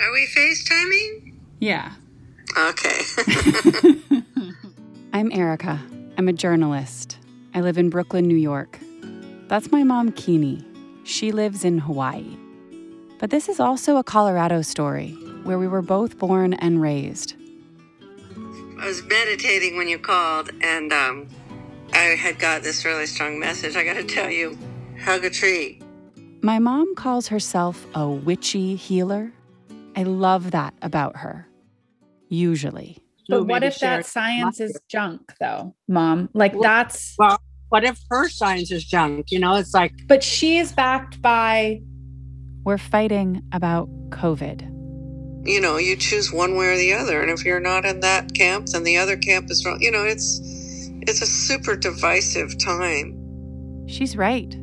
Are we FaceTiming? Yeah. Okay. I'm Erica. I'm a journalist. I live in Brooklyn, New York. That's my mom, Kini. She lives in Hawaii. But this is also a Colorado story where we were both born and raised. I was meditating when you called, and um, I had got this really strong message. I got to tell you, hug a tree. My mom calls herself a witchy healer. I love that about her. Usually. But So what if that science is junk, though, mom? Like Well- that's, Well, what if her science is junk? You know, it's like but she is backed by. We're fighting about COVID. You know, you choose one way or the other, and if you're not in that camp, then the other camp is wrong. You know, it's it's a super divisive time. She's right.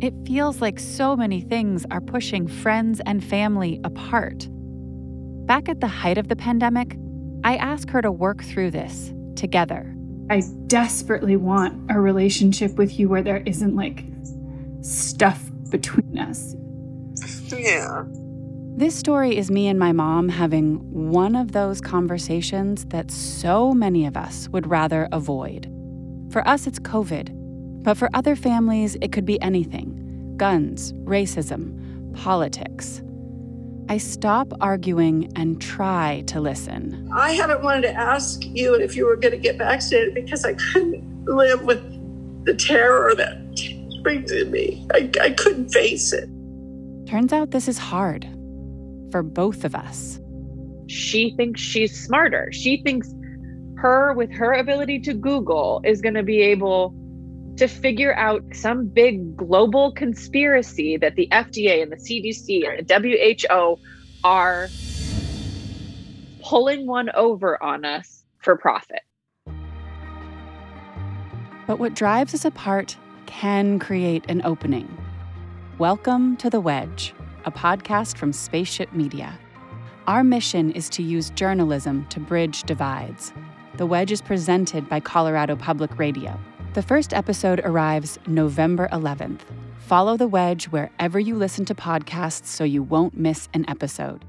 It feels like so many things are pushing friends and family apart. Back at the height of the pandemic, I asked her to work through this together. I desperately want a relationship with you where there isn't like stuff between us. Yeah. This story is me and my mom having one of those conversations that so many of us would rather avoid. For us, it's COVID, but for other families, it could be anything guns, racism, politics. I stop arguing and try to listen. I hadn't wanted to ask you if you were going to get vaccinated because I couldn't live with the terror that brings in me. I, I couldn't face it. Turns out this is hard for both of us. she thinks she's smarter. She thinks her, with her ability to Google, is going to be able to figure out some big global conspiracy that the FDA and the CDC and the WHO are pulling one over on us for profit. But what drives us apart can create an opening. Welcome to The Wedge, a podcast from Spaceship Media. Our mission is to use journalism to bridge divides. The Wedge is presented by Colorado Public Radio. The first episode arrives November 11th. Follow The Wedge wherever you listen to podcasts so you won't miss an episode.